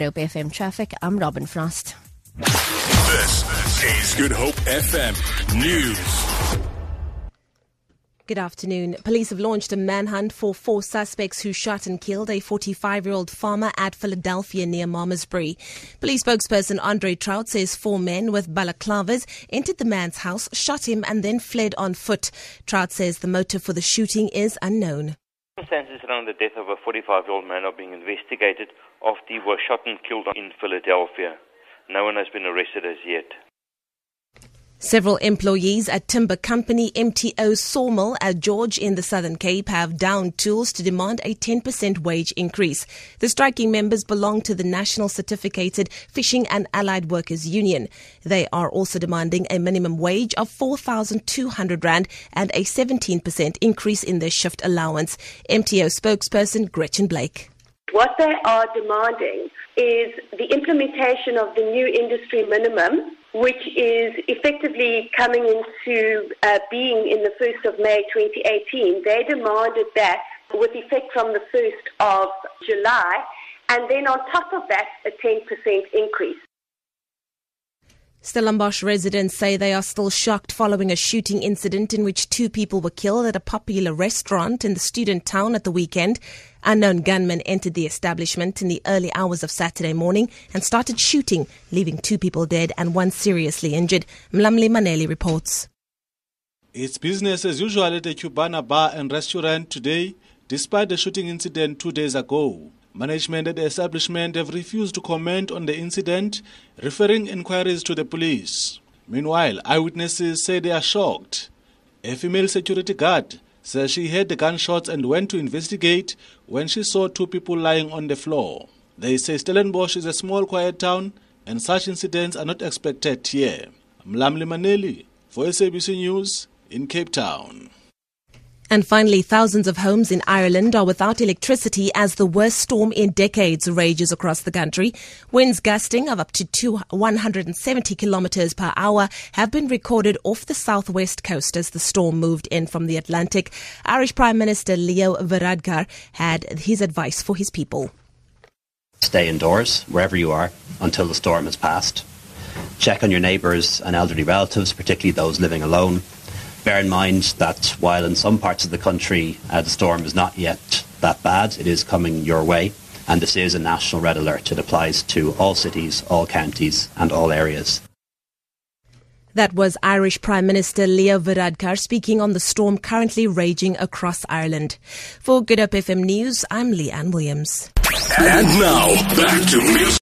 Good Hope FM traffic. I'm Robin Frost. This is Good Hope FM News. Good afternoon. Police have launched a manhunt for four suspects who shot and killed a 45 year old farmer at Philadelphia near Malmesbury. Police spokesperson Andre Traut says four men with balaclavas entered the man's house, shot him, and then fled on foot. Traut says the motive for the shooting is unknown. Circumstances around the death of a 45 year old man are being investigated after he was shot and killed in Philadelphia. No one has been arrested as yet. Several employees at timber company MTO Sawmill at George in the Southern Cape have downed tools to demand a 10% wage increase. The striking members belong to the National Certificated Fishing and Allied Workers Union. They are also demanding a minimum wage of 4,200 Rand and a 17% increase in their shift allowance. MTO spokesperson Gretchen Blake. What they are demanding is the implementation of the new industry minimum which is effectively coming into uh, being in the 1st of May 2018. They demanded that with effect from the 1st of July, and then on top of that, a 10% increase. Stellenbosch residents say they are still shocked following a shooting incident in which two people were killed at a popular restaurant in the student town at the weekend. Unknown gunmen entered the establishment in the early hours of Saturday morning and started shooting, leaving two people dead and one seriously injured. Mlamli Maneli reports. It's business as usual at the Cubana bar and restaurant today, despite the shooting incident two days ago. Management at the establishment have refused to comment on the incident, referring inquiries to the police. Meanwhile, eyewitnesses say they are shocked. A female security guard says she heard the gunshots and went to investigate when she saw two people lying on the floor. They say Stellenbosch is a small quiet town and such incidents are not expected here. Mlamli Maneli for SABC News in Cape Town. And finally, thousands of homes in Ireland are without electricity as the worst storm in decades rages across the country. Winds gusting of up to 170 kilometers per hour have been recorded off the southwest coast as the storm moved in from the Atlantic. Irish Prime Minister Leo Varadkar had his advice for his people. Stay indoors, wherever you are, until the storm has passed. Check on your neighbours and elderly relatives, particularly those living alone bear in mind that while in some parts of the country uh, the storm is not yet that bad, it is coming your way. And this is a national red alert. It applies to all cities, all counties, and all areas. That was Irish Prime Minister Leo Varadkar speaking on the storm currently raging across Ireland. For Good Hope FM News, I'm Leanne Williams. And now, back to music.